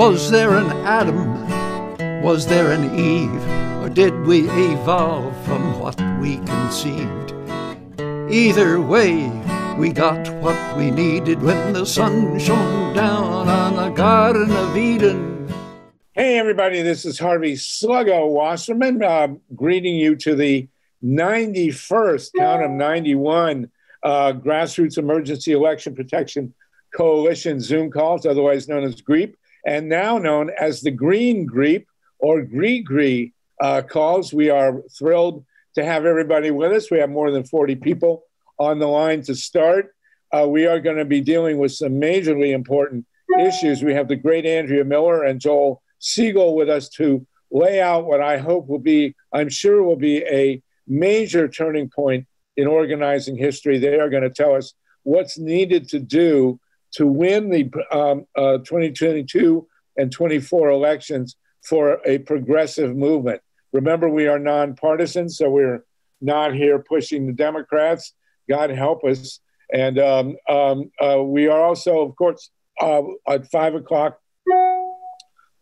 Was there an Adam? Was there an Eve? Or did we evolve from what we conceived? Either way, we got what we needed when the sun shone down on the Garden of Eden. Hey, everybody, this is Harvey Sluggo Wasserman uh, greeting you to the 91st, count of 91, uh, Grassroots Emergency Election Protection Coalition Zoom calls, otherwise known as GREEP, and now known as the Green GREEP or GREE uh, calls. We are thrilled to have everybody with us. We have more than 40 people on the line to start. Uh, we are going to be dealing with some majorly important issues. We have the great Andrea Miller and Joel Segal with us to lay out what I hope will be, I'm sure will be a major turning point in organizing history. They are going to tell us what's needed to do to win the um, uh, 2022 and 24 elections for a progressive movement. Remember, we are nonpartisan, so we're not here pushing the Democrats. God help us. And um, um, uh, we are also, of course, uh, at five o'clock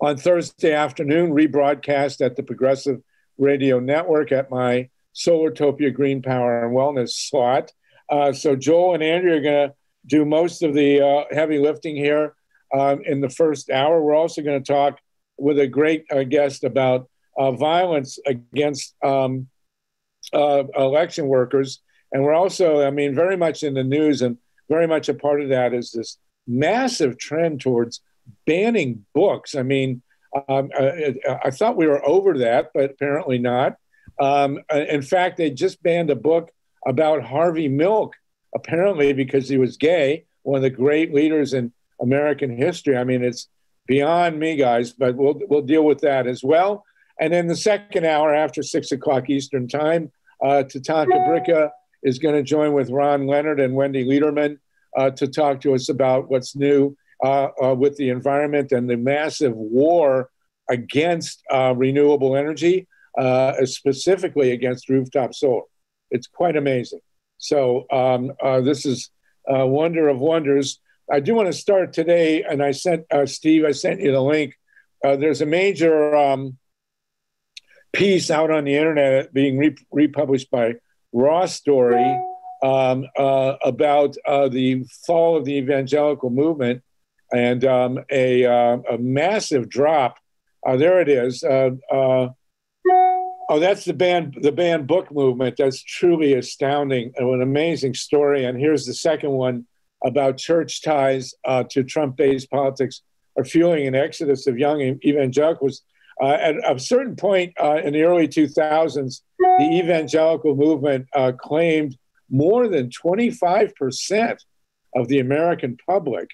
on Thursday afternoon, rebroadcast at the Progressive Radio Network at my Solartopia Green Power and Wellness slot. Uh, so Joel and Andrea are going to do most of the uh, heavy lifting here um, in the first hour. We're also going to talk with a great uh, guest about uh, violence against um, uh, election workers. And we're also, I mean, very much in the news, and very much a part of that is this massive trend towards banning books. I mean, um, I, uh, I, thought we were over that, but apparently not. Um, in fact, they just banned a book about Harvey Milk apparently because he was gay, one of the great leaders in American history. I mean, it's beyond me, guys, but we'll we'll deal with that as well. And then the second hour after six o'clock Eastern time, uh, Tatanka Bricca is going to join with Ron Leonard and Wendi Lederman uh, to talk to us about what's new uh, uh with the environment and the massive war against uh, renewable energy, uh, specifically against rooftop solar. It's quite amazing. So um, uh, this is a wonder of wonders. I do want to start today, and I sent uh, Steve. I sent you the link. Uh, there's a major um, piece out on the internet being re- republished by Raw Story um, uh, about uh, the fall of the evangelical movement and um, a, uh, a, massive drop. there it is. Oh, that's the band, the banned book movement. That's truly astounding an amazing story. And here's the second one about church ties uh, to Trump-based politics are fueling an exodus of young evangelicals. Uh, at a certain point uh, in the early 2000s, the evangelical movement uh, claimed more than 25% of the American public,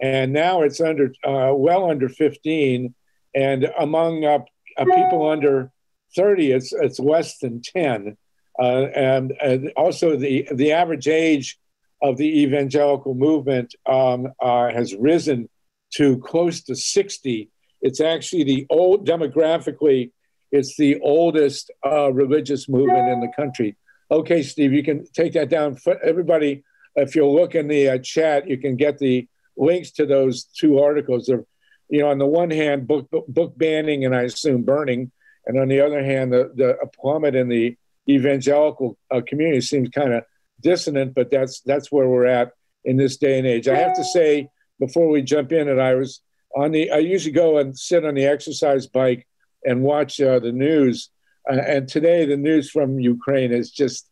and now it's under uh, well under 15. And among uh, people under 30, it's, it's less than 10. Uh, and, and, also, the, the average age of the evangelical movement um, uh, has risen to close to 60. It's actually the old, demographically, it's the oldest uh, religious movement in the country. Okay, Steve, you can take that down. Everybody, if you look in the uh, chat, you can get the links to those two articles. They're, you know, on the one hand, book, book banning and I assume burning and on the other hand, the, the plummet in the evangelical uh, community seems kind of dissonant, but that's that's where we're at in this day and age. I have to say before we jump in that I was on the. I usually go and sit on the exercise bike and watch uh, the news, uh, and today the news from Ukraine is just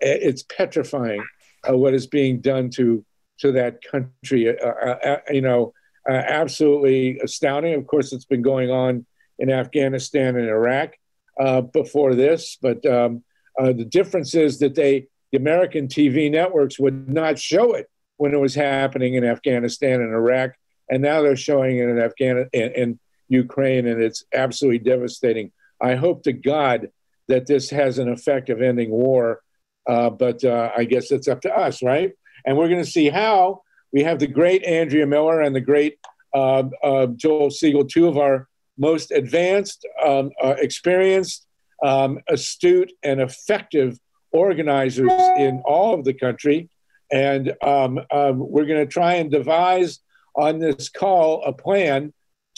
it's petrifying uh, what is being done to to that country. Uh, uh, you know, absolutely astounding. Of course, it's been going on in Afghanistan and Iraq uh, before this. But um, uh, the difference is that they, the American TV networks would not show it when it was happening in Afghanistan and Iraq, and now they're showing it in Afghanistan in, in Ukraine, and it's absolutely devastating. I hope to God that this has an effect of ending war, uh, but uh, I guess it's up to us, right? And we're going to see how. We have the great Andrea Miller and the great uh, uh, Joel Segal, two of our most advanced, um, uh, experienced, um, astute, and effective organizers in all of the country. And um, um we're going to try and devise on this call a plan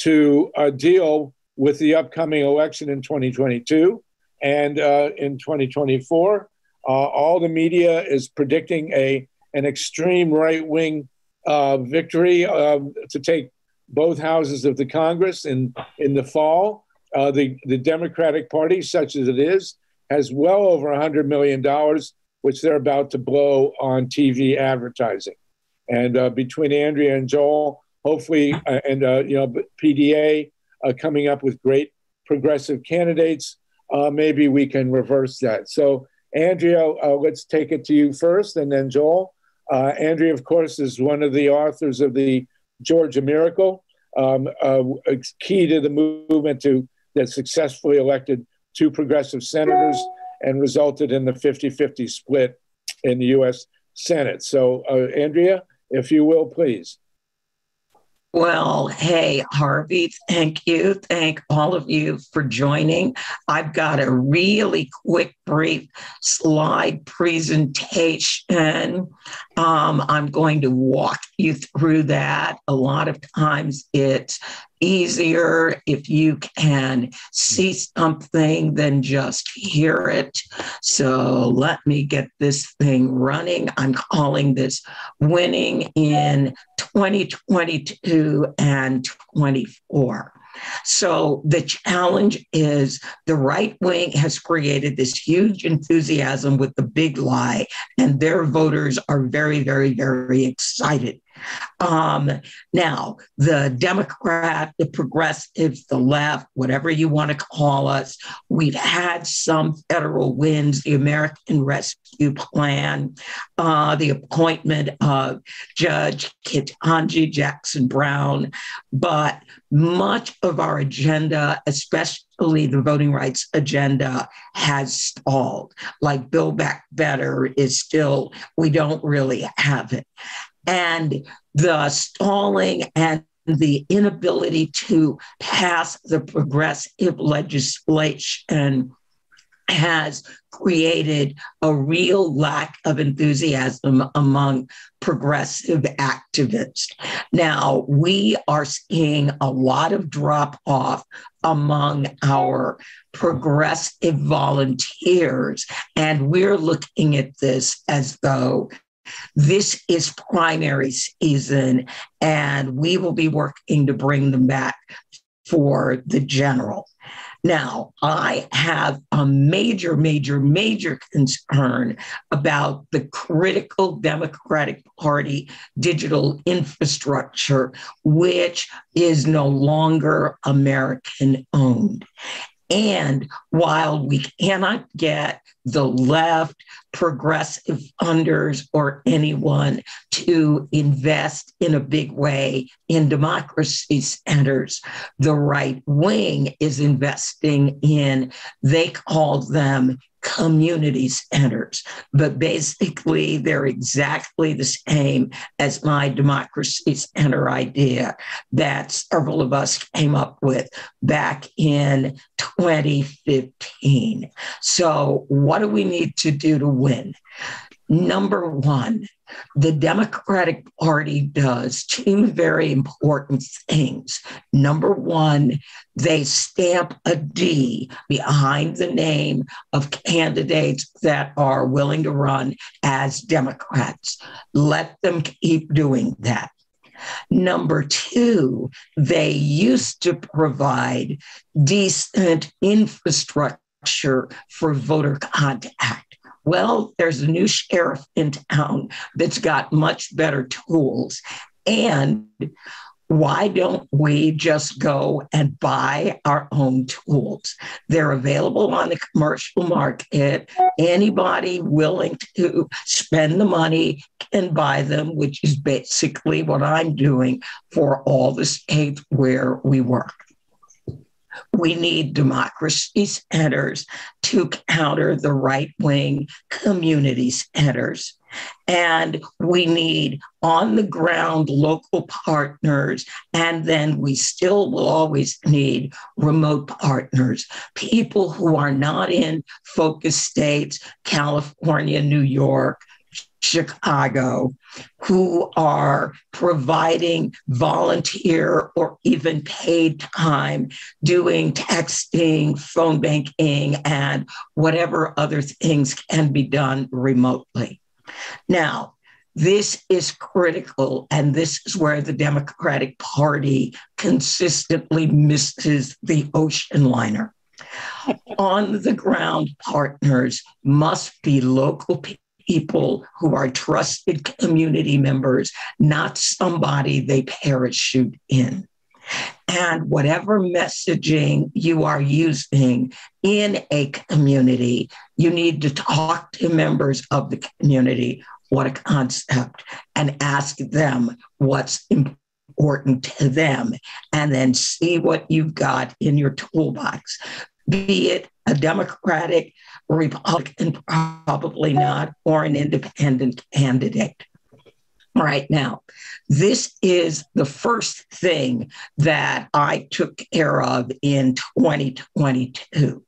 to uh, deal with the upcoming election in 2022 and uh, in 2024. Uh, all the media is predicting a an extreme right wing uh, victory um, to take both houses of the Congress in in the fall. Uh, the the Democratic Party, such as it is, has well over 100 million dollars, which they're about to blow on TV advertising. And uh, between Andrea and Joel, hopefully, uh, and you know PDA coming up with great progressive candidates uh, maybe we can reverse that. So, Andrea, uh, let's take it to you first, and then Joel. Uh, Andrea, of course, is one of the authors of the Georgia Miracle, um, uh, key to the movement to that successfully elected two progressive senators and resulted in the 50 50 split in the U.S. Senate. So, uh, Andrea, if you will, please. Well, hey, Harvey, thank you. Thank all of you for joining. I've got a really quick, brief slide presentation. Um, I'm going to walk you through that. A lot of times it's easier if you can hmm. see something than just hear it. So let me get this thing running. I'm calling this winning in 2022 and 24. So the challenge is the right wing has created this huge enthusiasm with the big lie, and their voters are very, very, very excited um, now, the Democrat, the progressives, the left, whatever you want to call us, we've had some federal wins, the American Rescue Plan, uh, the appointment of Judge Ketanji Jackson Brown, but much of our agenda, especially the voting rights agenda, has stalled. Like Build Back Better is still, we don't really have it and the stalling and the inability to pass the progressive legislation has created a real lack of enthusiasm among progressive activists. Now, we are seeing a lot of drop off among our progressive volunteers, and we're looking at this as though this is primary season, and we will be working to bring them back for the general. Now, I have a major, major, major concern about the critical Democratic Party digital infrastructure, which is no longer American owned. And while we cannot get the left, progressive funders, or anyone to invest in a big way in democracy centers, the right wing is investing in, they call them community centers, but basically they're exactly the same as my democracy center idea that several of us came up with back in 2015. So, what do we need to do to win? Number one, the Democratic Party does two very important things. Number one, they stamp a D behind the name of candidates that are willing to run as Democrats. Let them keep doing that. Number two, they used to provide decent infrastructure for voter contact well, there's a new sheriff in town that's got much better tools. And why don't we just go and buy our own tools? They're available on the commercial market. Anybody willing to spend the money can buy them, which is basically what I'm doing for all the states where we work. We need democracy centers to counter the right wing community centers. And we need on the ground local partners. And then we still will always need remote partners, people who are not in focus states, California, New York, Chicago who are providing volunteer or even paid time doing texting, phone banking, and whatever other things can be done remotely. Now, this is critical, and this is where the Democratic Party consistently misses the ocean liner. On the ground partners must be local people who are trusted community members, not somebody they parachute in. And whatever messaging you are using in a community, you need to talk to members of the community what a concept and ask them what's important to them and then see what you've got in your toolbox be it a democratic republican probably not or an independent candidate right now this is the first thing that i took care of in 2022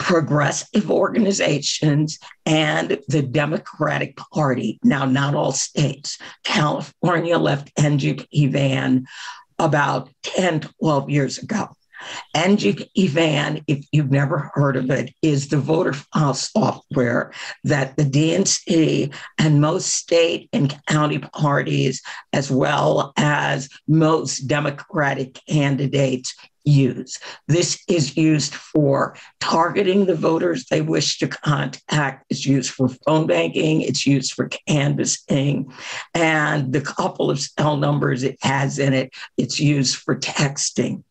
progressive organizations and the Democratic Party. Now, not all states. California left NGP van about 10, 12 years ago. NGP van, if you've never heard of it, is the voter file software that the DNC and most state and county parties, as well as most Democratic candidates, use. This is used for targeting the voters they wish to contact. It's used for phone banking. It's used for canvassing. And the couple of cell numbers it has in it, it's used for texting.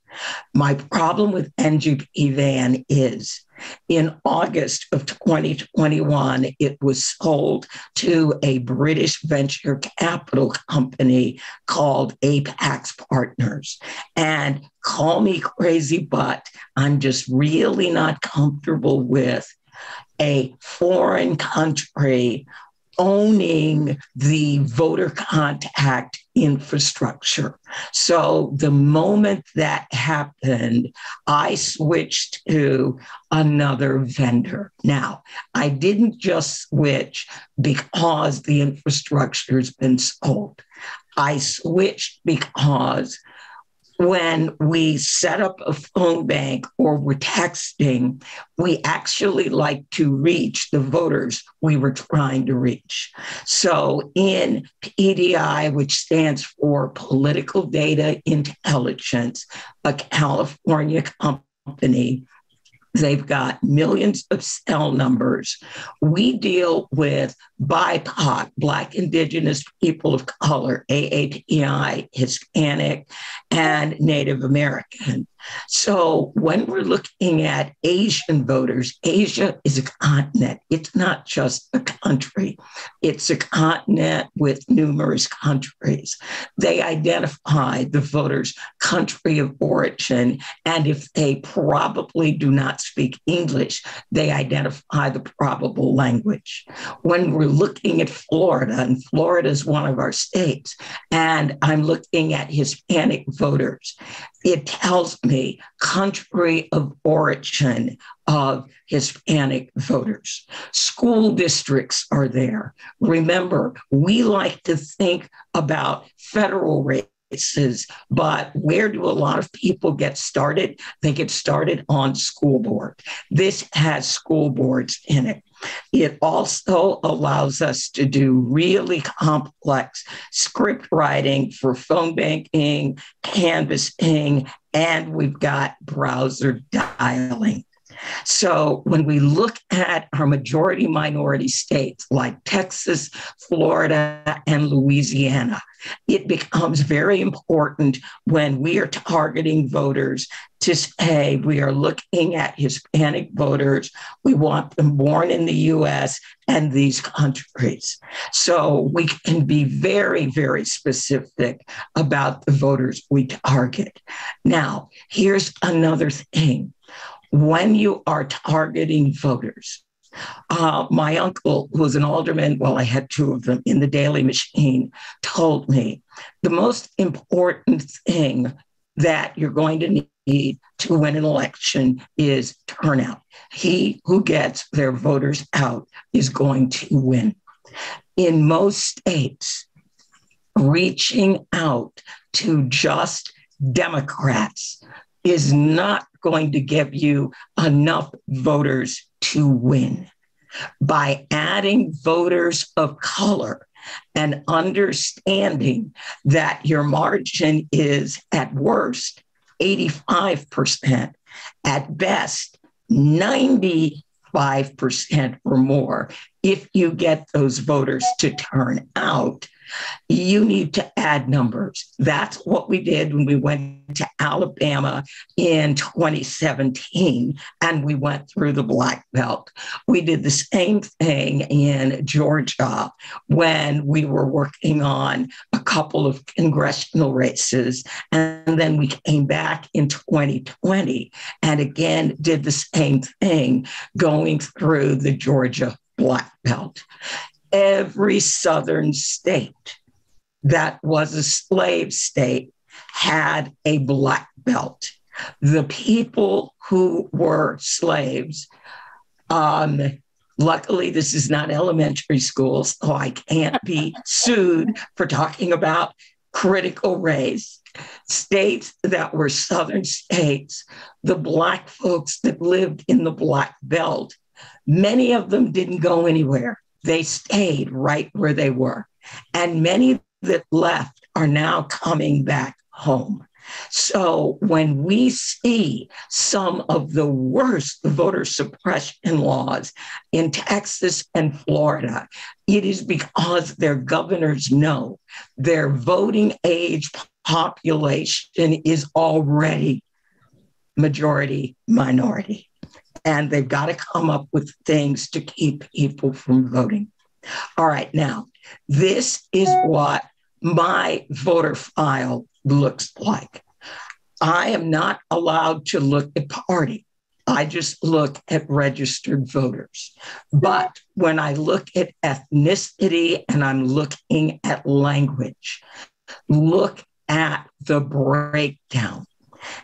My problem with NGP Van is in August of 2021, it was sold to a British venture capital company called Apax Partners. And call me crazy, but I'm just really not comfortable with a foreign country owning the voter contact infrastructure. So the moment that happened, I switched to another vendor. Now, I didn't just switch because the infrastructure has been sold. I switched because when we set up a phone bank or we're texting, we actually like to reach the voters we were trying to reach. So in PDI, which stands for Political Data Intelligence, a California company, They've got millions of cell numbers. We deal with BIPOC, Black, Indigenous People of Color, AAPI, Hispanic, and Native American. So when we're looking at Asian voters, Asia is a continent. It's not just a country, it's a continent with numerous countries. They identify the voters' country of origin. And if they probably do not speak English, they identify the probable language. When we're looking at Florida, and Florida is one of our states, and I'm looking at Hispanic voters, it tells me country of origin of Hispanic voters. School districts are there. Remember, we like to think about federal races, but where do a lot of people get started? They get started on school board. This has school boards in it. It also allows us to do really complex script writing for phone banking, canvassing, and we've got browser dialing. So when we look at our majority minority states like Texas, Florida, and Louisiana, it becomes very important when we are targeting voters to say we are looking at Hispanic voters. We want them born in the US and these countries. So we can be very, very specific about the voters we target. Now, here's another thing when you are targeting voters. Uh, my uncle, who was an alderman, well, I had two of them in the Daley Machine, told me the most important thing that you're going to need to win an election is turnout. He who gets their voters out is going to win. In most states, reaching out to just Democrats is not going to give you enough voters to win. By adding voters of color and understanding that your margin is at worst 85%, at best 95% or more, if you get those voters to turn out, you need to add numbers. That's what we did when we went to Alabama in 2017 and we went through the Black Belt. We did the same thing in Georgia when we were working on a couple of congressional races. And then we came back in 2020 and again did the same thing going through the Georgia Black Belt every southern state that was a slave state had a black belt. The people who were slaves, um, luckily, this is not elementary school, so I can't be sued for talking about critical race. States that were southern states, the black folks that lived in the black belt, many of them didn't go anywhere they stayed right where they were. And many that left are now coming back home. So when we see some of the worst voter suppression laws in Texas and Florida, it is because their governors know their voting age population is already majority minority and they've got to come up with things to keep people from voting. All right, now, this is what my voter file looks like. I am not allowed to look at party. I just look at registered voters. But when I look at ethnicity and I'm looking at language, look at the breakdown.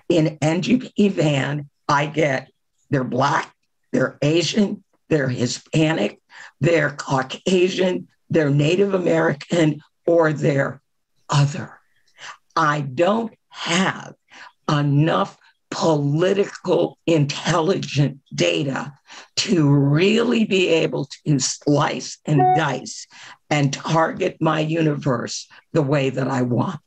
In NGP van, I get they're Black, they're Asian, they're Hispanic, they're Caucasian, they're Native American, or they're other. I don't have enough political intelligent data to really be able to slice and dice and target my universe the way that I want.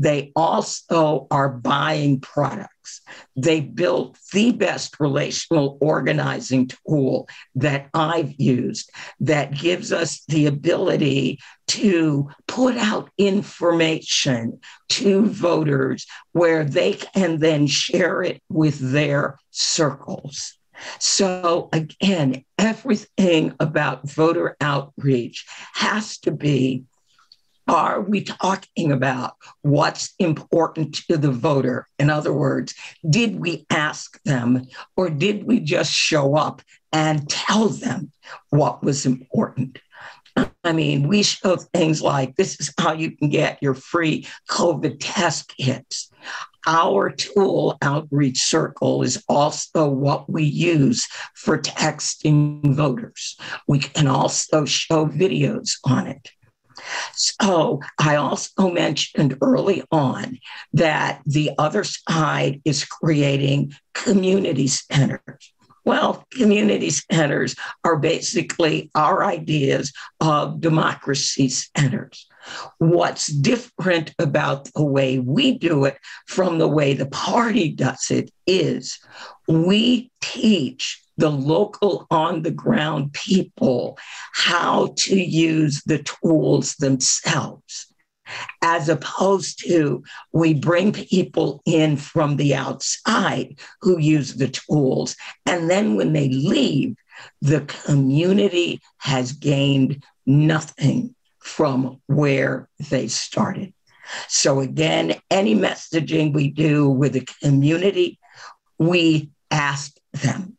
They also are buying products. They built the best relational organizing tool that I've used that gives us the ability to put out information to voters where they can then share it with their circles. So, again, everything about voter outreach has to be are we talking about what's important to the voter? In other words, did we ask them or did we just show up and tell them what was important? I mean, we show things like this is how you can get your free COVID test kits. Our tool, Outreach Circle, is also what we use for texting voters. We can also show videos on it. So I also mentioned early on that the other side is creating community centers. Well, community centers are basically our ideas of democracy centers. What's different about the way we do it from the way the party does it is we teach the local on the ground people how to use the tools themselves as opposed to we bring people in from the outside who use the tools. And then when they leave, the community has gained nothing from where they started. So, again, any messaging we do with the community, we ask them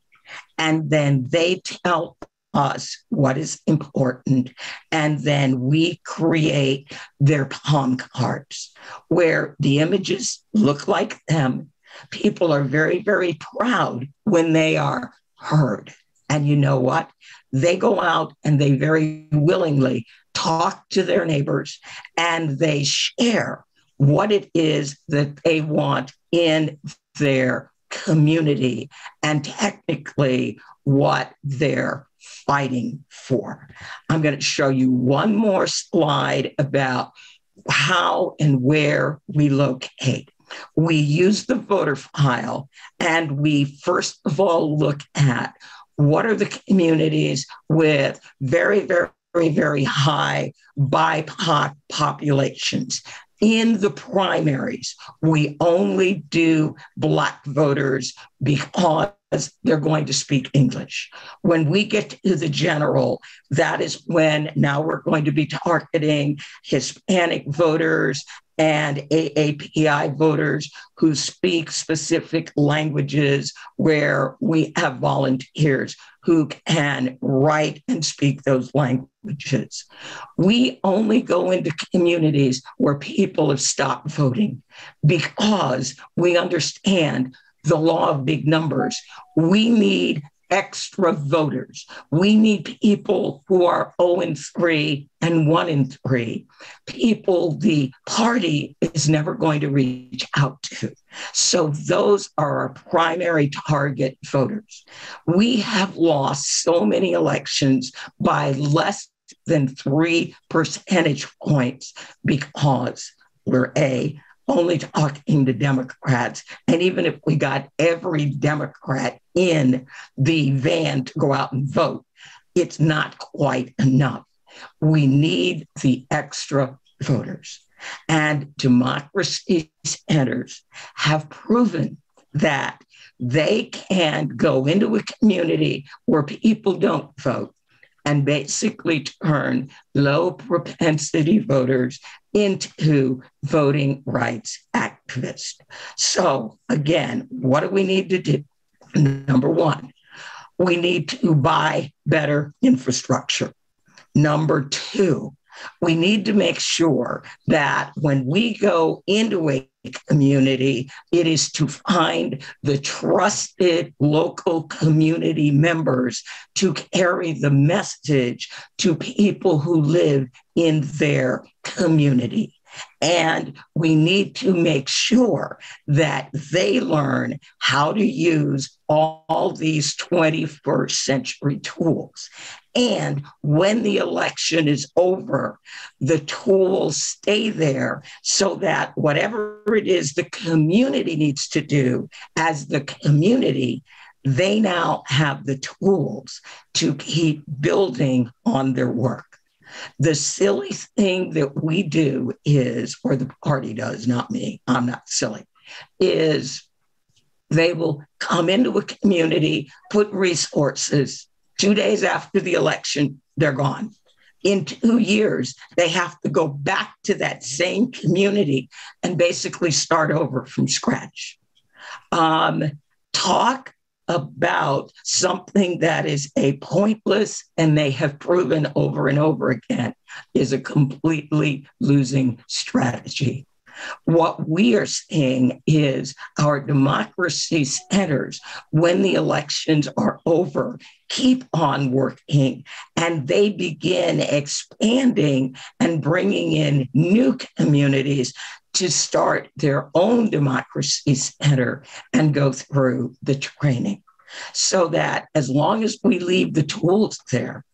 and then they tell us what is important. And then we create their palm cards where the images look like them. People are very, very proud when they are heard. And you know what? They go out and they very willingly talk to their neighbors and they share what it is that they want in their community and technically what they're fighting for. I'm going to show you one more slide about how and where we locate. We use the voter file and we first of all look at what are the communities with very, very, very, high BIPOC populations. In the primaries, we only do Black voters because they're going to speak English. When we get to the general, that is when now we're going to be targeting Hispanic voters and AAPI voters who speak specific languages where we have volunteers who can write and speak those languages. We only go into communities where people have stopped voting because we understand the law of big numbers. We need extra voters. We need people who are 0 and 3 and 1 and 3, people the party is never going to reach out to. So those are our primary target voters. We have lost so many elections by less than three percentage points because we're A, only talking to Democrats. And even if we got every Democrat in the van to go out and vote, it's not quite enough. We need the extra voters. And democracy centers have proven that they can go into a community where people don't vote and basically turn low propensity voters into voting rights activists. So, again, what do we need to do? Number one, we need to buy better infrastructure. Number two, we need to make sure that when we go into a community, it is to find the trusted local community members to carry the message to people who live in their community. And we need to make sure that they learn how to use all, these 21st century tools. And when the election is over, the tools stay there so that whatever it is the community needs to do as the community, they now have the tools to keep building on their work. The silly thing that we do is, or the party does, not me, I'm not silly, is they will come into a community, put resources. Two days after the election, they're gone. In two years, they have to go back to that same community and basically start over from scratch. Um, talk about something that is a pointless and they have proven over and over again is a completely losing strategy. What we are seeing is our democracy centers, when the elections are over, keep on working and they begin expanding and bringing in new communities to start their own democracy center and go through the training. So that as long as we leave the tools there,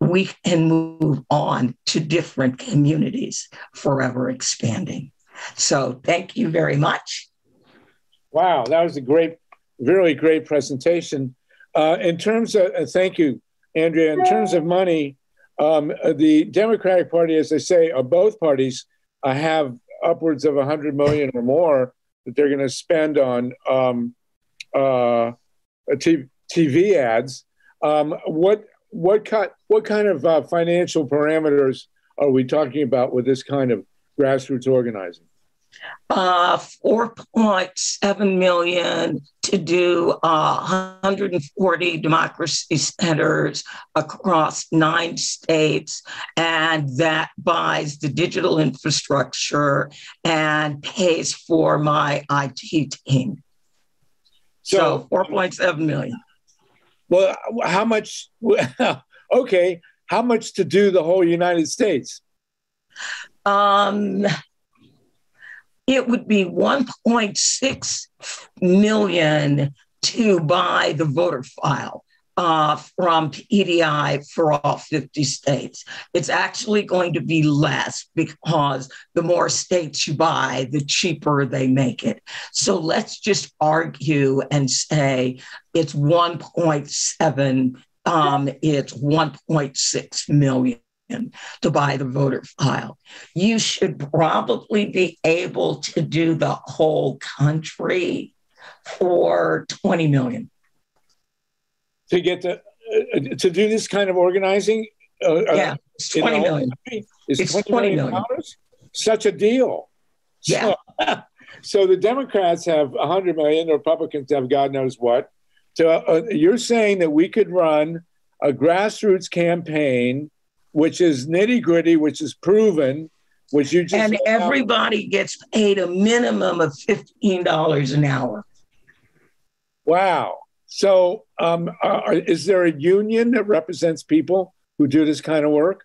we can move on to different communities, forever expanding. So thank you very much. Wow, that was a great, really great presentation. Uh, in terms of, uh, thank you, Andrea. In terms of money, um, the Democratic Party, as I say, or both parties, uh, have upwards of 100 million or more that they're going to spend on um, uh, TV ads. Um, what what kind what kind of uh, financial parameters are we talking about with this kind of grassroots organizing? Uh, 4.7 million to do uh, 140 democracy centers across nine states. And that buys the digital infrastructure and pays for my IT team. So, so 4.7 million. Well, how much? okay, how much to do the whole United States? Um, it would be 1.6 million to buy the voter file uh, from PDI for all 50 states. It's actually going to be less because the more states you buy, the cheaper they make it. So let's just argue and say it's 1.7, um, it's 1.6 million to buy the voter file. You should probably be able to do the whole country for 20 million. To get to, uh, to do this kind of organizing? Uh, uh yeah, it's 20 million. Is it's 20 million, million. Dollars? Such a deal. Yeah. So, so, the Democrats have 100 million, the Republicans have God knows what. So uh, you're saying that we could run a grassroots campaign which is nitty gritty, which is proven, which you just and everybody out. gets paid a minimum of fifteen dollars an hour. Wow! So, um, are, is there a union that represents people who do this kind of work?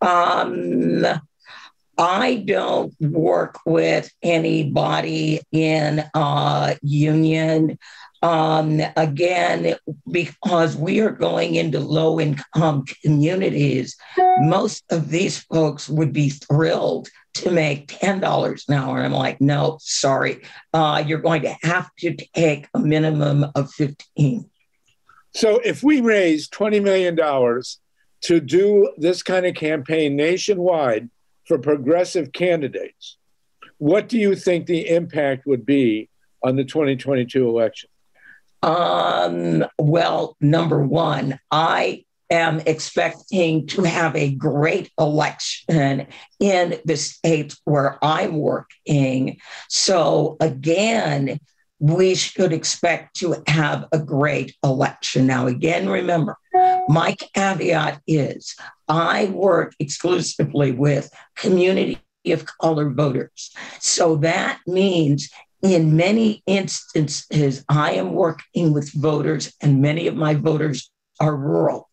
Um, I don't work with anybody in a union. Um, again, because we are going into low income communities, most of these folks would be thrilled to make $10 an hour. And I'm like, no, sorry. Uh, you're going to have to take a minimum of 15. So if we raise $20 million to do this kind of campaign nationwide for progressive candidates, what do you think the impact would be on the 2022 election? Um, well, number one, I am expecting to have a great election in the states where I'm working. So, again, we should expect to have a great election. Now, again, remember, my caveat is I work exclusively with community of color voters. So that means in many instances, I am working with voters, and many of my voters are rural,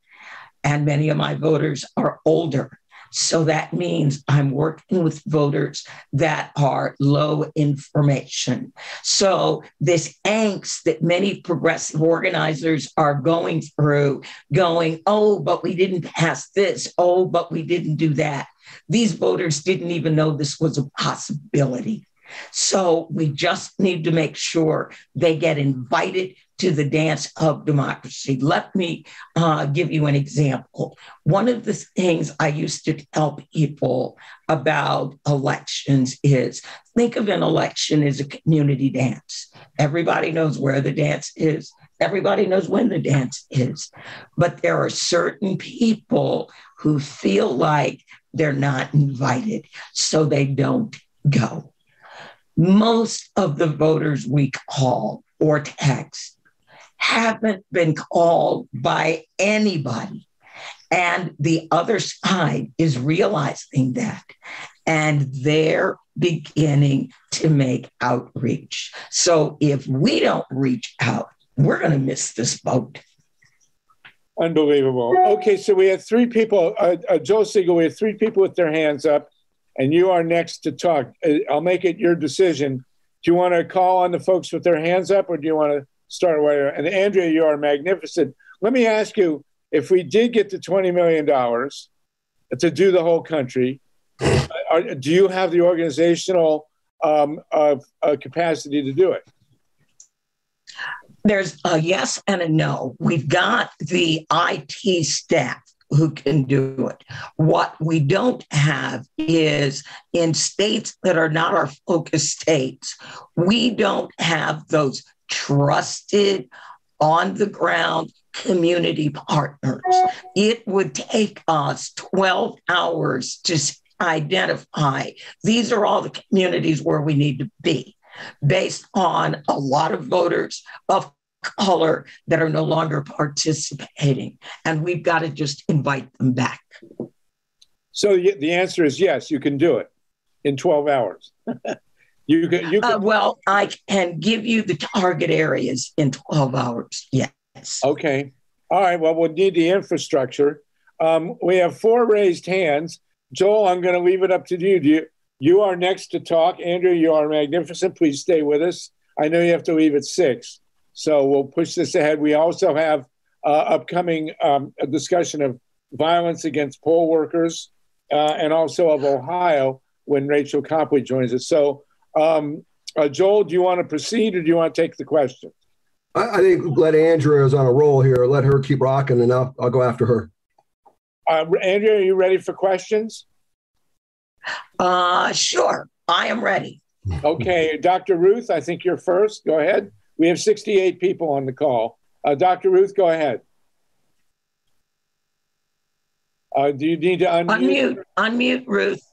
and many of my voters are older. So that means I'm working with voters that are low information. So, this angst that many progressive organizers are going through, going, oh, but we didn't pass this. Oh, but we didn't do that. These voters didn't even know this was a possibility. So we just need to make sure they get invited to the dance of democracy. Let me uh, give you an example. One of the things I used to tell people about elections is think of an election as a community dance. Everybody knows where the dance is, everybody knows when the dance is. But there are certain people who feel like they're not invited, so they don't go most of the voters we call or text haven't been called by anybody. And the other side is realizing that. And they're beginning to make outreach. So if we don't reach out, we're going to miss this boat. Unbelievable. Okay, so we have three people. Uh, uh, Joe Segal, we have three people with their hands up and you are next to talk. Uh, I'll make it your decision. Do you want to call on the folks with their hands up, or do you want to start away? And Andrea, you are magnificent. Let me ask you: if we did get to twenty million dollars to do the whole country, are, do you have the organizational um, uh, uh, capacity to do it? There's a yes and a no. We've got the IT staff who can do it. What we don't have is in states that are not our focus states, we don't have those trusted, on the ground community partners. It would take us 12 hours to identify these are all the communities where we need to be based on a lot of voters of color that are no longer participating. And we've got to just invite them back. So the answer is yes, you can do it in 12 hours. you can, you can- uh, well, I can give you the target areas in 12 hours. Yes. Okay. All right. Well, we'll need the infrastructure. Um, we have four raised hands. Joel, I'm going to leave it up to you. Do you. You are next to talk. Andrew, you are magnificent. Please stay with us. I know you have to leave at six. So we'll push this ahead. We also have uh, upcoming um, a discussion of violence against poll workers uh, and also of Ohio when Rachel Copley joins us. So, um, uh, Joel, do you want to proceed or do you want to take the question? I, I think let Andrea is on a roll here. Let her keep rocking, and I'll, I'll go after her. Uh, Andrea, are you ready for questions? Uh, sure, I am ready. Okay, Dr. Ruth, I think you're first. Go ahead. We have 68 people on the call. Uh, Dr. Ruth, go ahead. Uh, do you need to unmute? Unmute, unmute, Ruth.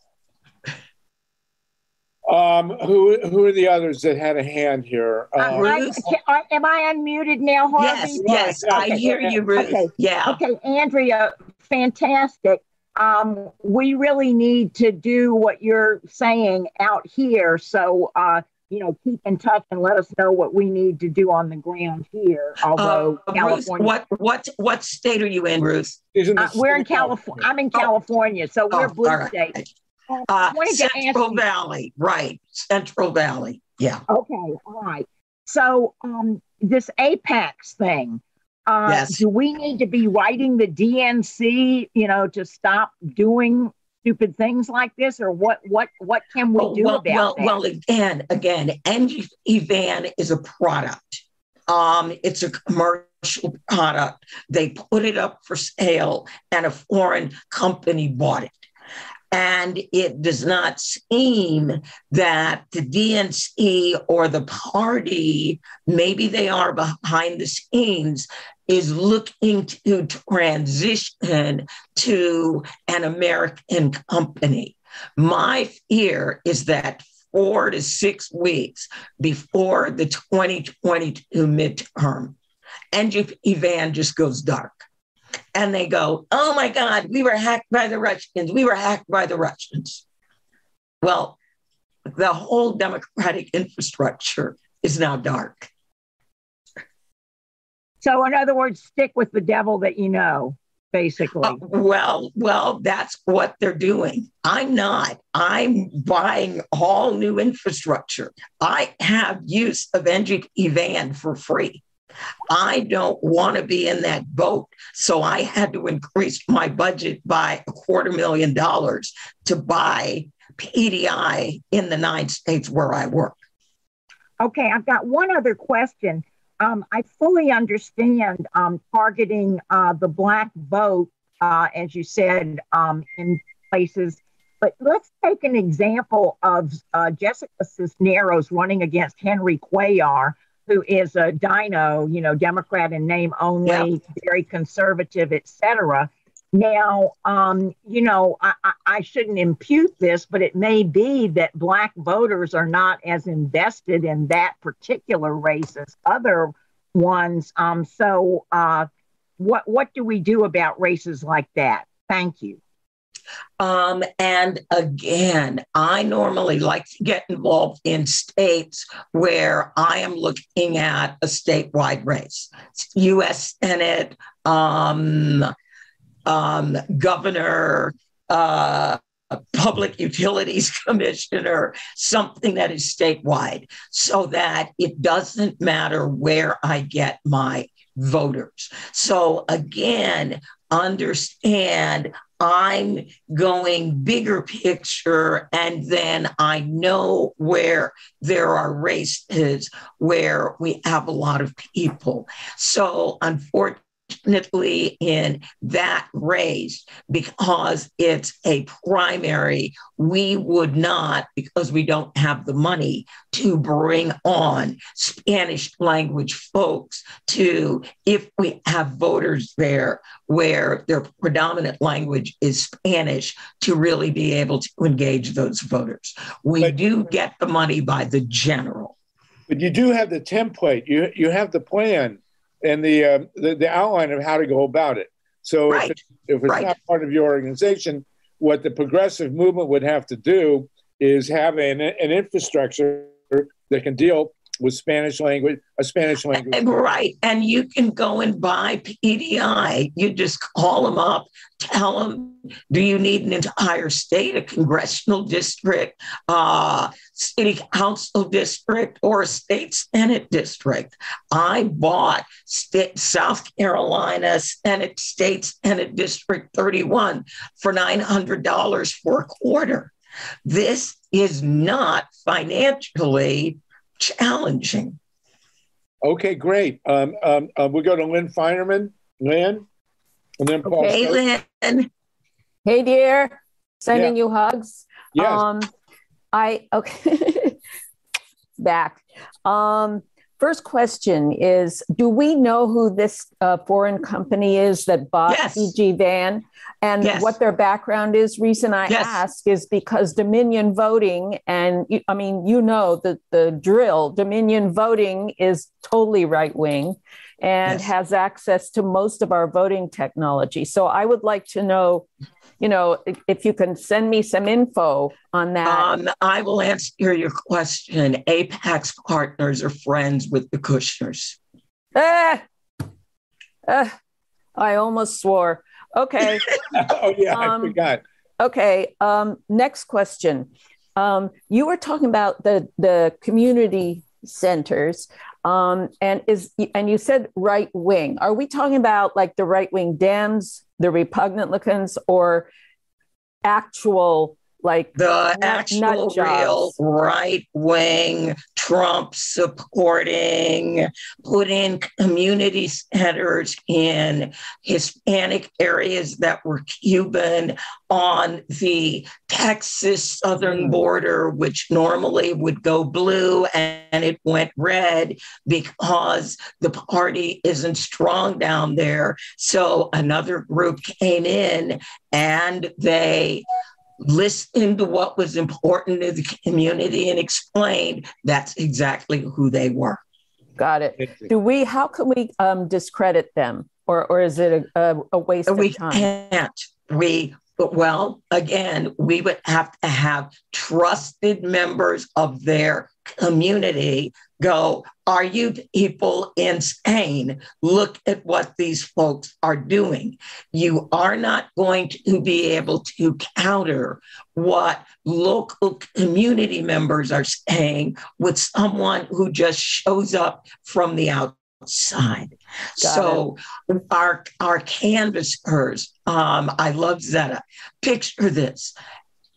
Um, who who are the others that had a hand here? Uh, Uh, Ruth? I- am I unmuted now, Harvey? Yes, yes, I hear you, Ruth. Okay. Yeah. Okay, Andrea, fantastic. Um, we really need to do what you're saying out here. So, uh, you know, keep in touch and let us know what we need to do on the ground here. Although Uh, Ruth, California, what what what state are you in, Ruth? isn't uh, we're in California. I'm in California, so we're Oh, blue all right. state. Uh, Uh, I wanted to ask Central you- Valley, right? Central Valley. Yeah. Okay, all right. So um, this Apax thing, uh, Yes. do we need to be writing the DNC, you know, to stop doing stupid things like this, or what? What? What can we Oh, do well, about well, that? well, again, again, NGP VAN is a product. Um, it's a commercial product. They put it up for sale, and a foreign company bought it. And it does not seem that the DNC or the party, maybe they are behind the scenes, is looking to transition to an American company. My fear is that four to six weeks before the 2022 midterm, NGP VAN just goes dark. And they go, oh my God, we were hacked by the Russians. We were hacked by the Russians. Well, the whole democratic infrastructure is now dark. so, in other words, stick with the devil that you know, basically. Uh, well, well, that's what they're doing. I'm not. I'm buying all new infrastructure. I have use of NGP VAN for free. I don't want to be in that boat. So I had to increase my budget by a quarter million dollars to buy PDI in the nine states where I work. Okay, I've got one other question. Um, I fully understand um, targeting uh, the black vote, uh, as you said, um, in places. But let's take an example of uh, Jessica Cisneros running against Henry Cuellar, who is a dino, you know, Democrat in name only, very conservative, et cetera. Now, um, you know, I, I, I shouldn't impute this, but it may be that Black voters are not as invested in that particular race as other ones. Um, so, uh, what what do we do about races like that? Thank you. Um, and again, I normally like to get involved in states where I am looking at a statewide race, U.S. Senate, um, um, governor, uh, public utilities commissioner, something that is statewide, so that it doesn't matter where I get my voters. So again, understand I'm going bigger picture, and then I know where there are races where we have a lot of people. So, unfortunately, in that race, because it's a primary, we would not, because we don't have the money to bring on Spanish language folks to, if we have voters there where their predominant language is Spanish, to really be able to engage those voters. We But- do get the money by the general. But you do have the template. You you have the plan and the uh, the, the outline of how to go about it. So Right. if, it, if it's Right. not part of your organization, what the progressive movement would have to do is have an, an infrastructure that can deal with Spanish language, a Spanish language. Right. And you can go and buy PDI. You just call them up, tell them, do you need an entire state, a congressional district, uh, city council district, or a state senate district? I bought state, South Carolina Senate State Senate District 31 for $900 for a quarter. This is not financially challenging. Okay, great. Um, um, uh, we go to Lynn Feinerman. Lynn? And then Paul. Hey, Lynn. Hey, dear. Sending yeah. you hugs. Yes. Um, I, okay. Back. Um, First question is Do we know who this uh, foreign company is that bought yes. NGP VAN and yes. what their background is? Reason I yes. ask is because Dominion voting, and I mean, you know the, the drill, Dominion voting is totally right wing and has access to most of our voting technology. So I would like to know you know, if you can send me some info on that. Um, I will answer your question. Apax partners are friends with the Kushners. Ah, ah, I almost swore. Okay. oh, yeah, um, I forgot. Okay. Um, next question. Um, you were talking about the, the community centers. Um, and is and you said right wing. Are we talking about like the right wing Dems, the repugnant or actual like the nut, actual nut real right wing Trump supporting, put in community centers in Hispanic areas that were Cuban on the Texas southern mm. border, which normally would go blue and it went red because the party isn't strong down there. So another group came in and they listened to what was important to the community and explained that's exactly who they were. Got it. Do we? How can we um, discredit them, or or is it a, a waste we of time? We can't. We well, again, we would have to have trusted members of their community go, Are you people insane? Look at what these folks are doing. You are not going to be able to counter what local community members are saying with someone who just shows up from the outside. Got so it. our our canvassers, um, I love Zeta. Picture this.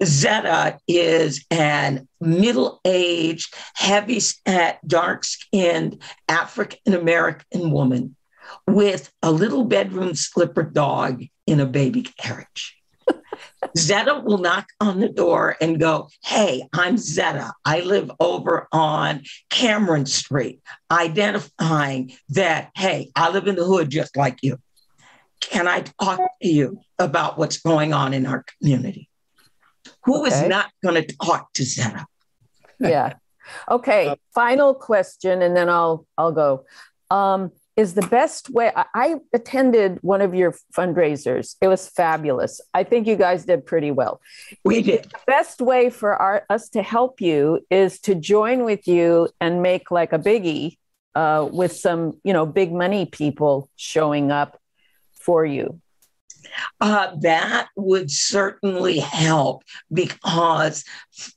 Zeta is an middle aged, heavy set, dark skinned African American woman with a little bedroom slipper dog in a baby carriage. Zeta will knock on the door and go, Hey, I'm Zeta. I live over on Cameron Street, identifying that, hey, I live in the hood just like you. Can I talk to you about what's going on in our community? Who okay. is not going to talk to Zeta? yeah. Okay. Uh, Final question, and then I'll I'll go. Um, is the best way? I, I attended one of your fundraisers. It was fabulous. I think you guys did pretty well. We did. The best way for our, us to help you is to join with you and make like a biggie uh, with some, you know, big money people showing up for you. Uh, that would certainly help because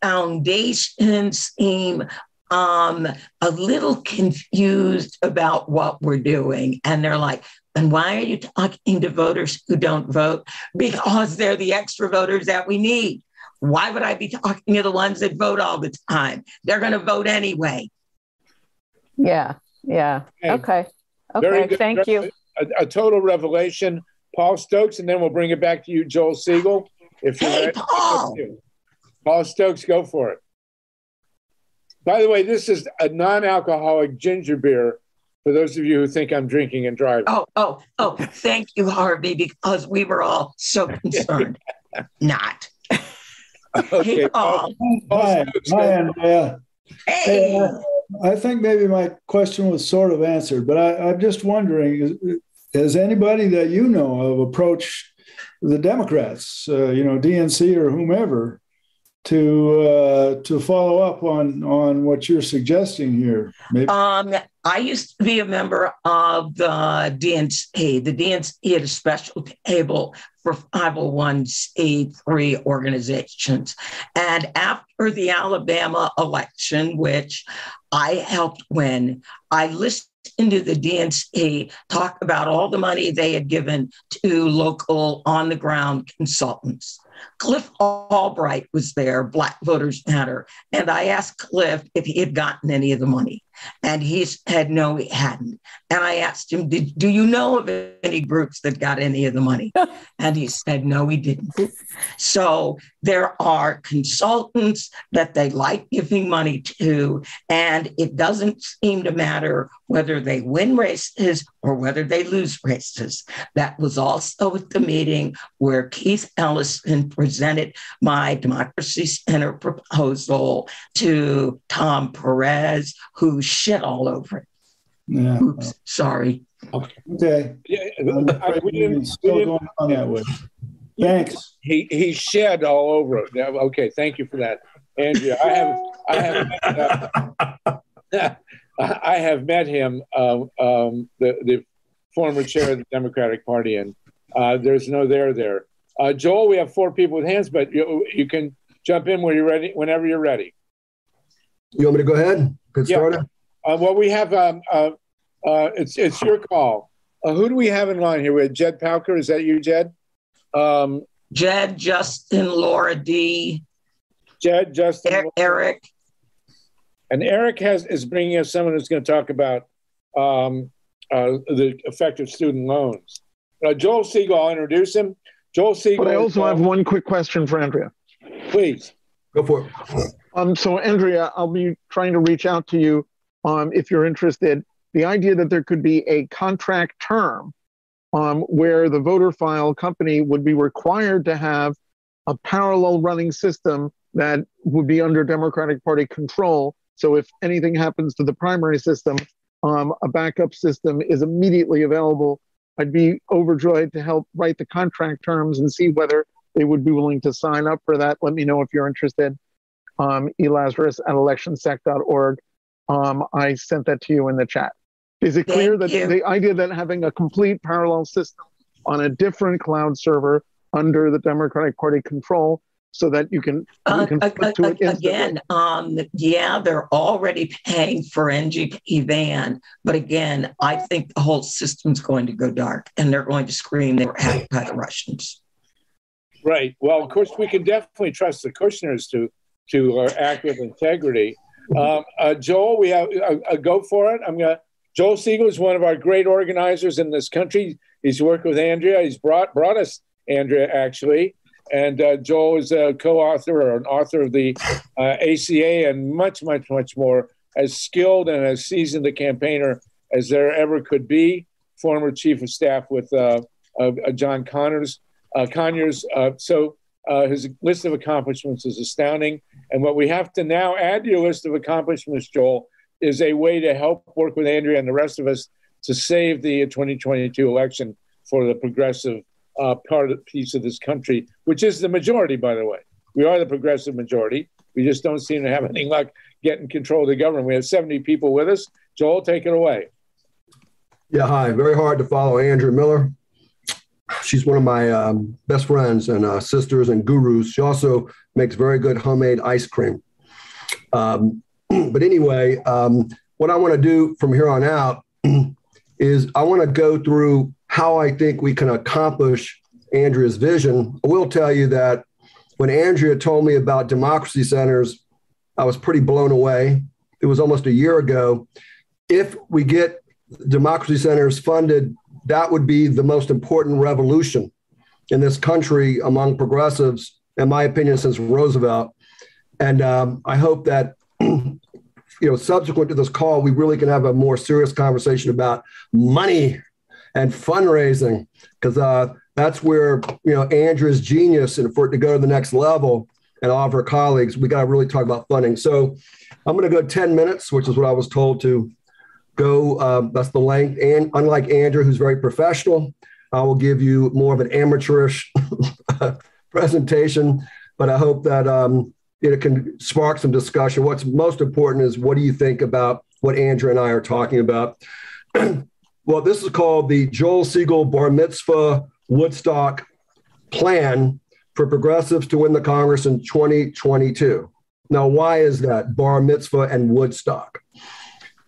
foundations seem um, a little confused about what we're doing. And they're like, and why are you talking to voters who don't vote? Because they're the extra voters that we need. Why would I be talking to the ones that vote all the time? They're going to vote anyway. Yeah. Yeah. Okay. Okay. Thank you. A, a total revelation Paul Stokes, and then we'll bring it back to you, Joel Segal. If you're hey, ready. Paul. Paul Stokes, go for it. By the way, this is a non-alcoholic ginger beer for those of you who think I'm drinking and driving. Oh, oh, oh, thank you, Harvey, because we were all so concerned. Not. Okay. Hey, Paul. Hi, hi, Andrea. Hey. Uh, I think maybe my question was sort of answered, but I, am just wondering has anybody that you know of approached the Democrats, uh, you know, DNC or whomever, to uh, to follow up on on what you're suggesting here? Maybe. Um, I used to be a member of the DNC. The DNC had a special table for 501c3 organizations, and after the Alabama election, which I helped win, I listened into the DNC talk about all the money they had given to local on the ground consultants. Cliff Albright was there, Black Voters Matter. And I asked Cliff if he had gotten any of the money. And he said, no, he hadn't. And I asked him, Do you know of any groups that got any of the money? and he said, No, he didn't. So there are consultants that they like giving money to, and it doesn't seem to matter whether they win races or whether they lose races. That was also at the meeting where Keith Ellison presented my Democracy Center proposal to Tom Perez, who shit all over it. Yeah. Oops, sorry. Okay. Yeah, I, we didn't, still we going on that way. Thanks. He he shed all over it. Yeah, okay, thank you for that, Andrea. I have I have uh, I have met him, uh, um, the the former chair of the Democratic Party, and uh, there's no there there. Uh, Joel, we have four people with hands, but you, you can jump in when you're ready. Whenever you're ready. You want me to go ahead? Get yeah. started. Uh, well, we have um, uh, uh, it's it's your call. Uh, who do we have in line here? We have Jed Pauker. Is that you, Jed? Um, Jed, Justin, Laura D. Jed, Justin, er- Eric. And Eric has is bringing us someone who's going to talk about um, uh, the effective student loans. Uh, Joel Segal, I'll introduce him. Joel Segal. But I also have one quick question for Andrea. Please. Go for it. Um, so, Andrea, I'll be trying to reach out to you um, if you're interested, the idea that there could be a contract term um, where the voter file company would be required to have a parallel running system that would be under Democratic Party control. So if anything happens to the primary system, um, a backup system is immediately available. I'd be overjoyed to help write the contract terms and see whether they would be willing to sign up for that. Let me know if you're interested. Um, elazarus at electionsec.org um, I sent that to you in the chat. Is it clear Thank that you. the idea that having a complete parallel system on a different cloud server under the Democratic Party control so that you can, you can uh, uh, to it again um, yeah they're already paying for ngp van but again i think the whole system's going to go dark and they're going to scream they were hacked by the russians right well of course we can definitely trust the kushners to to uh, act with integrity um, uh, Joel, we have uh, uh, go for it. I'm gonna. Joel Segal is one of our great organizers in this country. He's worked with Andrea. He's brought brought us Andrea actually, and uh, Joel is a co-author or an author of the uh, ACA and much, much, much more. As skilled and as seasoned a campaigner as there ever could be. Former chief of staff with uh, John Connors, Conyers. so uh, his list of accomplishments is astounding. And what we have to now add to your list of accomplishments, Joel, is a way to help work with Andrea and the rest of us to save the 2022 election for the progressive uh, part of piece of this country, which is the majority, by the way. We are the progressive majority. We just don't seem to have any luck getting control of the government. We have 70 people with us. Joel, take it away. Yeah, hi. Very hard to follow Andrea Miller she's one of my um, best friends and uh, sisters and gurus. She also makes very good homemade ice cream. Um, but anyway, um, what I want to do from here on out is I want to go through how I think we can accomplish Andrea's vision. I will tell you that when Andrea told me about democracy centers, I was pretty blown away. It was almost a year ago. If we get democracy centers funded that would be the most important revolution in this country among progressives, in my opinion, since Roosevelt. And um, I hope that, you know, subsequent to this call, we really can have a more serious conversation about money and fundraising, because uh, that's where, you know, Andrea's genius, and for it to go to the next level, and all of her colleagues, we got to really talk about funding. So I'm going to go 10 minutes, which is what I was told to go. Uh, that's the length. And unlike Andrew, who's very professional, I will give you more of an amateurish presentation. But I hope that um, it can spark some discussion. What's most important is what do you think about what Andrew and I are talking about? well, this is called the Joel Segal Bar Mitzvah Woodstock Plan for Progressives to win the Congress in 2022. Now, why is that bar mitzvah and Woodstock?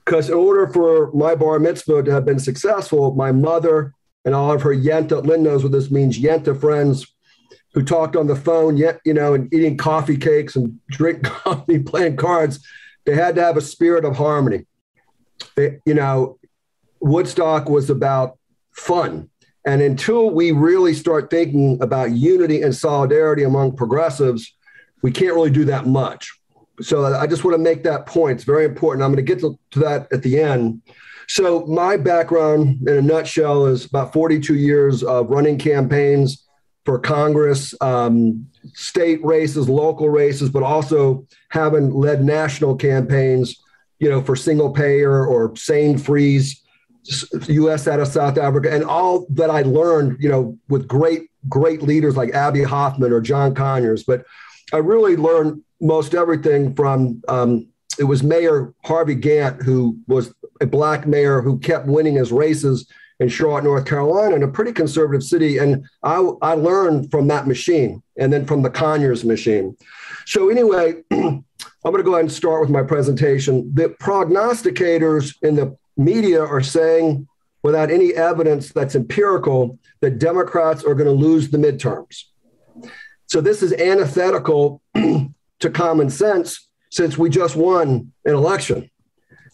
Because in order for my bar mitzvah to have been successful, my mother and all of her Yenta, Lynn knows what this means, Yenta friends who talked on the phone, yet, you know, and eating coffee cakes and drink coffee, playing cards, they had to have a spirit of harmony. They, you know, Woodstock was about fun. And until we really start thinking about unity and solidarity among progressives, we can't really do that much. So I just want to make that point. It's very important. I'm going to get to, to that at the end. So my background in a nutshell is about 42 years of running campaigns for Congress, um, state races, local races, but also having led national campaigns, you know, for single payer or SANE freeze, U.S. out of South Africa, and all that I learned, you know, with great, great leaders like Abbie Hoffman or John Conyers. But I really learned most everything from um, it was Mayor Harvey Gantt, who was a black mayor who kept winning his races in Charlotte, North Carolina, in a pretty conservative city. And I, I learned from that machine and then from the Conyers machine. So, anyway, I'm going to go ahead and start with my presentation. The prognosticators in the media are saying, without any evidence that's empirical, that Democrats are going to lose the midterms. So, this is antithetical to common sense since we just won an election.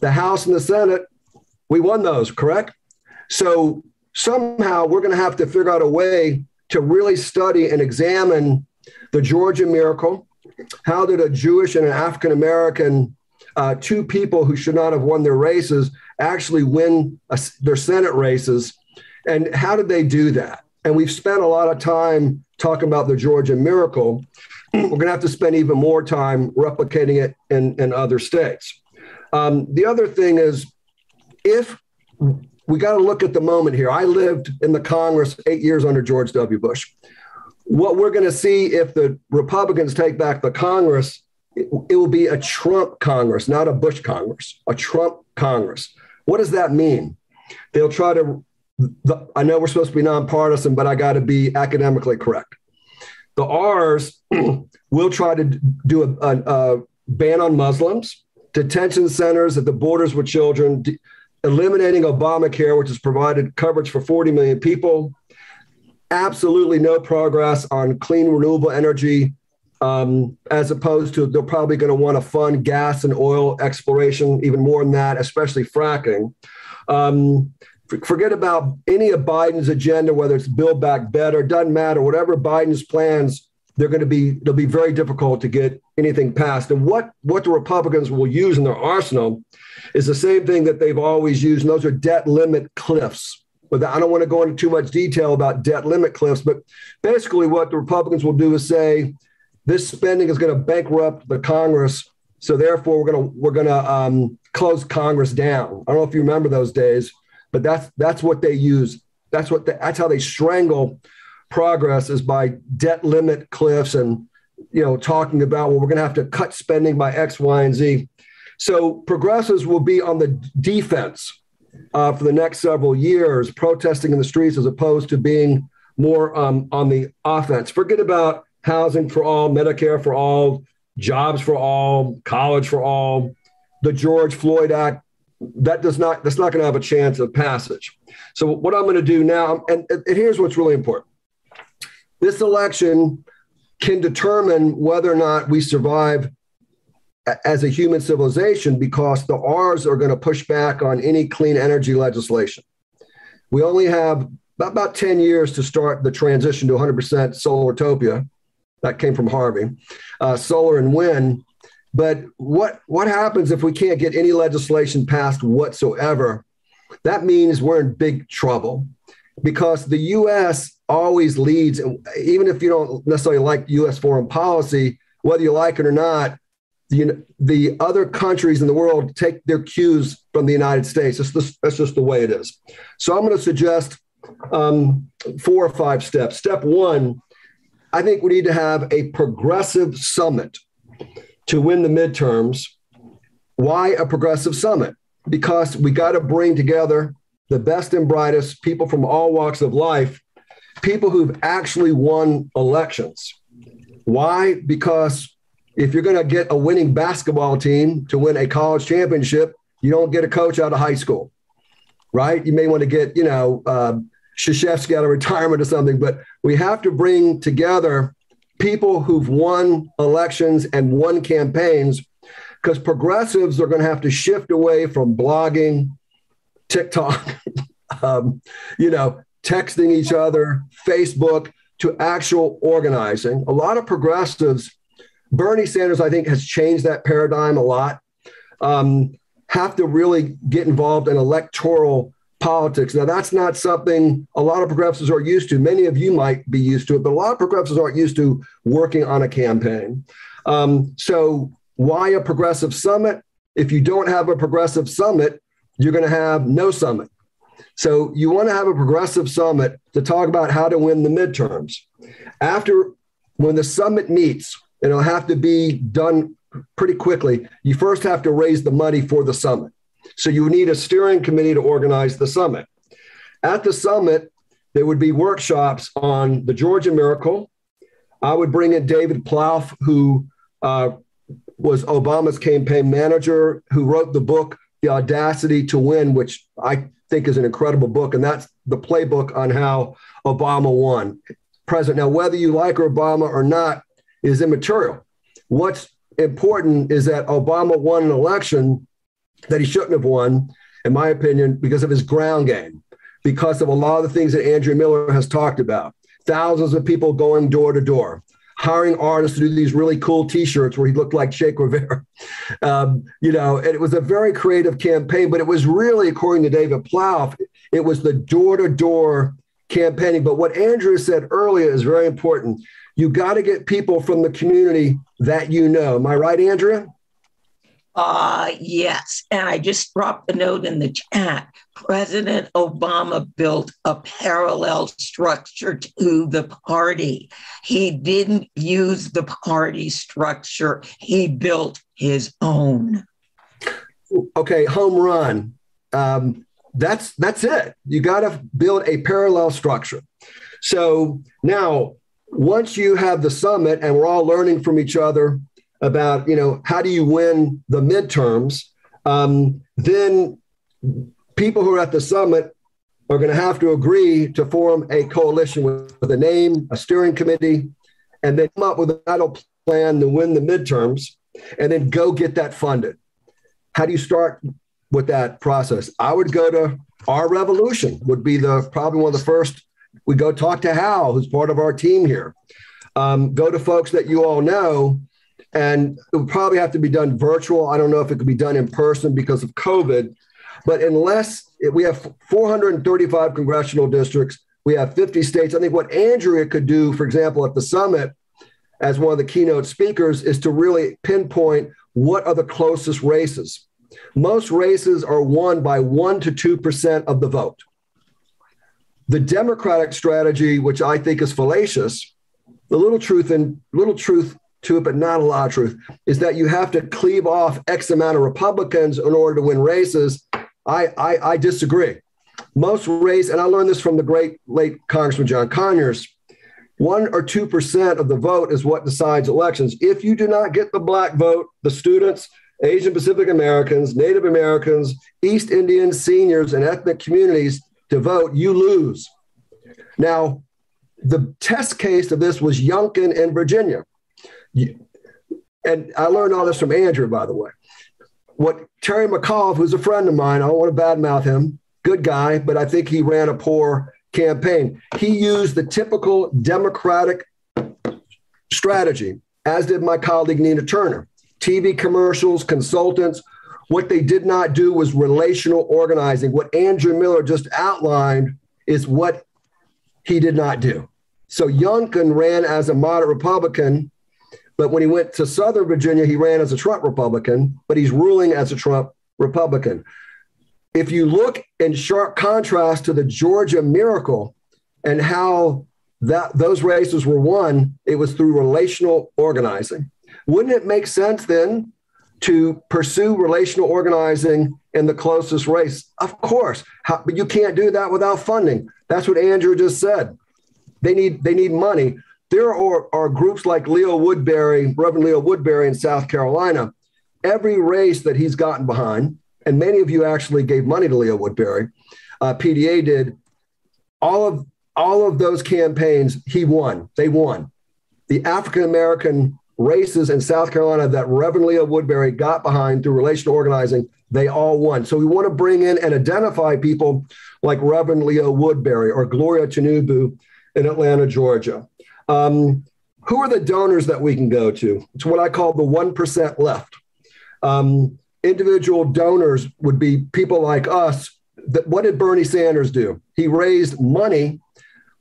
The House and the Senate, we won those, correct? So somehow we're going to have to figure out a way to really study and examine the Georgia miracle. How did a Jewish and an African American, uh, two people who should not have won their races, actually win a, their Senate races? And how did they do that? And we've spent a lot of time talking about the Georgia miracle. We're going to have to spend even more time replicating it in, in other states. Um, the other thing is, if we got to look at the moment here. I lived in the Congress eight years under George W. Bush. What we're going to see if the Republicans take back the Congress, it, it will be a Trump Congress, not a Bush Congress, a Trump Congress. What does that mean? They'll try to, the, I know we're supposed to be nonpartisan, but I got to be academically correct. The R's will try to do a, a, a ban on Muslims, detention centers at the borders with children, eliminating Obamacare, which has provided coverage for 40 million people. Absolutely no progress on clean renewable energy, um, as opposed to they're probably going to want to fund gas and oil exploration, even more than that, especially fracking. Um, forget about any of Biden's agenda, whether it's Build Back Better, doesn't matter. Whatever Biden's plans, they're going to be they'll be very difficult to get anything passed. And what what the Republicans will use in their arsenal is the same thing that they've always used, and those are debt limit cliffs. But I don't want to go into too much detail about debt limit cliffs, but basically, what the Republicans will do is say this spending is going to bankrupt the Congress, so therefore we're going to we're going to um, close Congress down. I don't know if you remember those days, but that's that's what they use. That's what they, that's how they strangle progress is by debt limit cliffs and you know talking about well we're going to have to cut spending by X, Y, and Z. So progressives will be on the defense uh, for the next several years, protesting in the streets as opposed to being more um, on the offense. Forget about housing for all, Medicare for all, jobs for all, college for all, the George Floyd Act. That does not. That's not going to have a chance of passage. So what I'm going to do now, and, and here's what's really important: this election can determine whether or not we survive as a human civilization because the R's are going to push back on any clean energy legislation. We only have about 10 years to start the transition to 100% solar utopia. That came from Harvey, uh, solar and wind. But what, what happens if we can't get any legislation passed whatsoever? That means we're in big trouble because the US always leads, even if you don't necessarily like US foreign policy, whether you like it or not, the, the other countries in the world take their cues from the United States. That's just, that's just the way it is. So I'm going to suggest um, four or five steps. Step one, I think we need to have a progressive summit to win the midterms. Why a progressive summit? Because we got to bring together the best and brightest people from all walks of life, people who've actually won elections. Why? Because if you're going to get a winning basketball team to win a college championship, you don't get a coach out of high school, right? You may want to get, you know, uh, Krzyzewski out of retirement or something, but we have to bring together people who've won elections and won campaigns because progressives are going to have to shift away from blogging, TikTok, um, you know, texting each other, Facebook, to actual organizing. A lot of progressives, Bernie Sanders, I think, has changed that paradigm a lot. Um, have to really get involved in electoral politics. Now, that's not something a lot of progressives are used to. Many of you might be used to it, but a lot of progressives aren't used to working on a campaign. Um, so, why a progressive summit? If you don't have a progressive summit, you're going to have no summit. So, you want to have a progressive summit to talk about how to win the midterms. After, when the summit meets, and it'll have to be done pretty quickly, you first have to raise the money for the summit. So you need a steering committee to organize the summit. At the summit, there would be workshops on the Georgia Miracle. I would bring in David Plouffe, who uh, was Obama's campaign manager, who wrote the book, The Audacity to Win, which I think is an incredible book. And that's the playbook on how Obama won. President. Now, whether you like Obama or not is immaterial. What's important is that Obama won an election that he shouldn't have won, in my opinion, because of his ground game, because of a lot of the things that Andrew Miller has talked about. Thousands of people going door to door, hiring artists to do these really cool T-shirts where he looked like Che Guevara. Um, you know, and it was a very creative campaign, but it was really, according to David Plouffe, it was the door-to-door campaigning. But what Andrew said earlier is very important. You got to get people from the community that you know. Am I right, Andrea? Uh, yes. And I just dropped a note in the chat. President Obama built a parallel structure to the party. He didn't use the party structure, he built his own. Okay, home run. Um, that's that's it. You got to build a parallel structure. So now, once you have the summit and we're all learning from each other about you know how do you win the midterms, um, then people who are at the summit are going to have to agree to form a coalition with, with a name, a steering committee, and then come up with a battle plan to win the midterms, and then go get that funded. How do you start with that process? I would go to our revolution would be the probably one of the first. We go talk to Hal, who's part of our team here. Um, go to folks that you all know and it would probably have to be done virtual. I don't know if it could be done in person because of COVID. But unless we have 435 congressional districts, we have 50 states. I think what Andrea could do, for example, at the summit, as one of the keynote speakers, is to really pinpoint what are the closest races. Most races are won by 1% to 2% of the vote. The Democratic strategy, which I think is fallacious, the little truth and little truth to it, but not a lot of truth, is that you have to cleave off X amount of Republicans in order to win races. I, I, I disagree. Most race, and I learned this from the great late Congressman John Conyers, one or two percent of the vote is what decides elections. If you do not get the black vote, the students, Asian Pacific Americans, Native Americans, East Indians, seniors, and ethnic communities to vote, you lose. Now, the test case of this was Youngkin in Virginia and I learned all this from Andrew, by the way. What Terry McAuliffe, who's a friend of mine, I don't want to badmouth him, good guy, but I think he ran a poor campaign. He used the typical Democratic strategy, as did my colleague Nina Turner. TV commercials, consultants. What they did not do was relational organizing. What Andrew Miller just outlined is what he did not do. So Youngkin ran as a moderate Republican but when he went to Southern Virginia, he ran as a Trump Republican, but he's ruling as a Trump Republican. If you look in sharp contrast to the Georgia miracle and how that those races were won, it was through relational organizing. Wouldn't it make sense then to pursue relational organizing in the closest race? Of course, How, but you can't do that without funding. That's what Andrew just said. They need they need money. There are, are groups like Leo Woodberry, Reverend Leo Woodberry in South Carolina. Every race that he's gotten behind, and many of you actually gave money to Leo Woodberry, uh, PDA did. All of all of those campaigns, he won. They won. The African American races in South Carolina that Reverend Leo Woodberry got behind through relational organizing, they all won. So we want to bring in and identify people like Reverend Leo Woodberry or Gloria Chanubu in Atlanta, Georgia. Um, who are the donors that we can go to? It's what I call the 1% left. Um, individual donors would be people like us. That, what did Bernie Sanders do? He raised money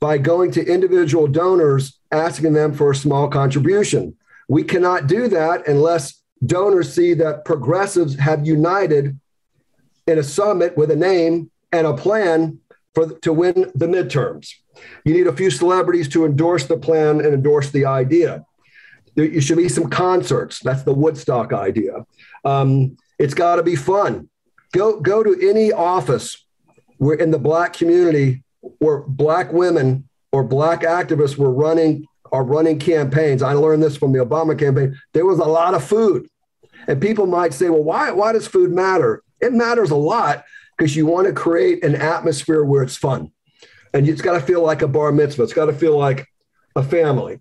by going to individual donors, asking them for a small contribution. We cannot do that unless donors see that progressives have united in a summit with a name and a plan for to win the midterms. You need a few celebrities to endorse the plan and endorse the idea. There should be some concerts. That's the Woodstock idea. Um, it's got to be fun. Go go to any office where in the black community where black women or black activists were running are running campaigns. I learned this from the Obama campaign. There was a lot of food. And people might say, well, why, why does food matter? It matters a lot because you want to create an atmosphere where it's fun and it's got to feel like a bar mitzvah. It's got to feel like a family.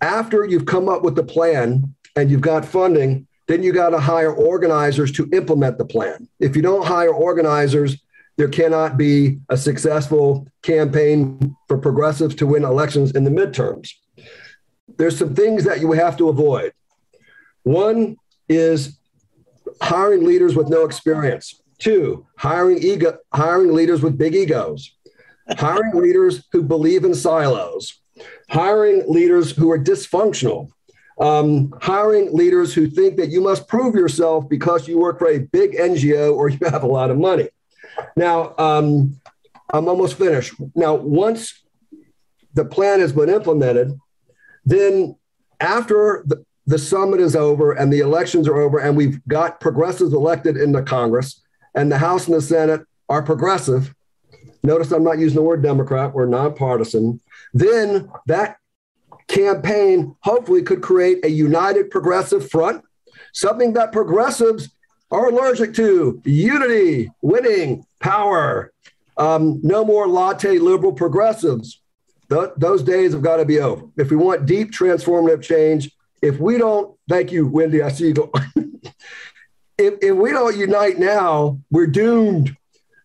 After you've come up with the plan and you've got funding, then you got to hire organizers to implement the plan. If you don't hire organizers, there cannot be a successful campaign for progressives to win elections in the midterms. There's some things that you have to avoid. One is hiring leaders with no experience. Two, hiring ego, hiring leaders with big egos hiring leaders who believe in silos, hiring leaders who are dysfunctional, um, hiring leaders who think that you must prove yourself because you work for a big NGO or you have a lot of money. Now, um, I'm almost finished. Now, once the plan has been implemented, then after the, the summit is over and the elections are over, and we've got progressives elected in the Congress, and the House and the Senate are progressive, Notice I'm not using the word Democrat, we're nonpartisan. Then that campaign hopefully could create a united progressive front, something that progressives are allergic to unity, winning, power. Um, no more latte liberal progressives. Th- those days have got to be over. If we want deep transformative change, if we don't, thank you, Wendy, I see you go. if, if we don't unite now, we're doomed.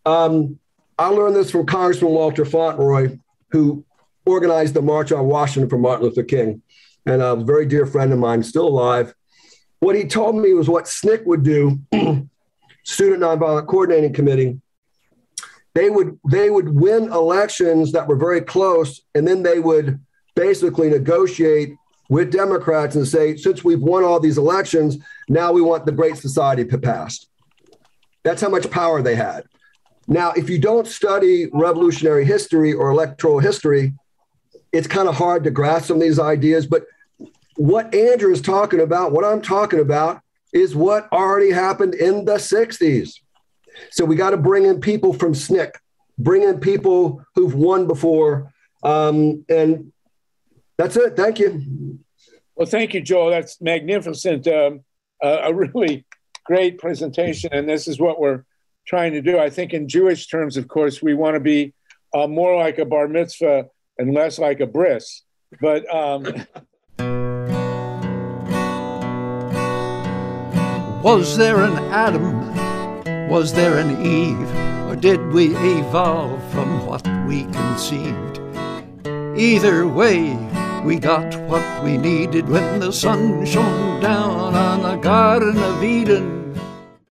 Um, I learned this from Congressman Walter Fauntroy, who organized the March on Washington for Martin Luther King, and a very dear friend of mine, still alive. What he told me was what SNCC would do, Student Nonviolent Coordinating Committee. They would they would win elections that were very close, and then they would basically negotiate with Democrats and say, since we've won all these elections, now we want the Great Society to pass. That's how much power they had. Now, if you don't study revolutionary history or electoral history, it's kind of hard to grasp some of these ideas. But what Andrew is talking about, what I'm talking about, is what already happened in the 60s. So we got to bring in people from SNCC, bring in people who've won before. Um, and that's it. Thank you. Well, thank you, Joel. That's magnificent. Um, uh, a really great presentation. And this is what we're trying to do. I think in Jewish terms, of course, we want to be uh, more like a bar mitzvah and less like a bris. But um... was there an Adam? Was there an Eve? Or did we evolve from what we conceived? Either way, we got what we needed when the sun shone down on the Garden of Eden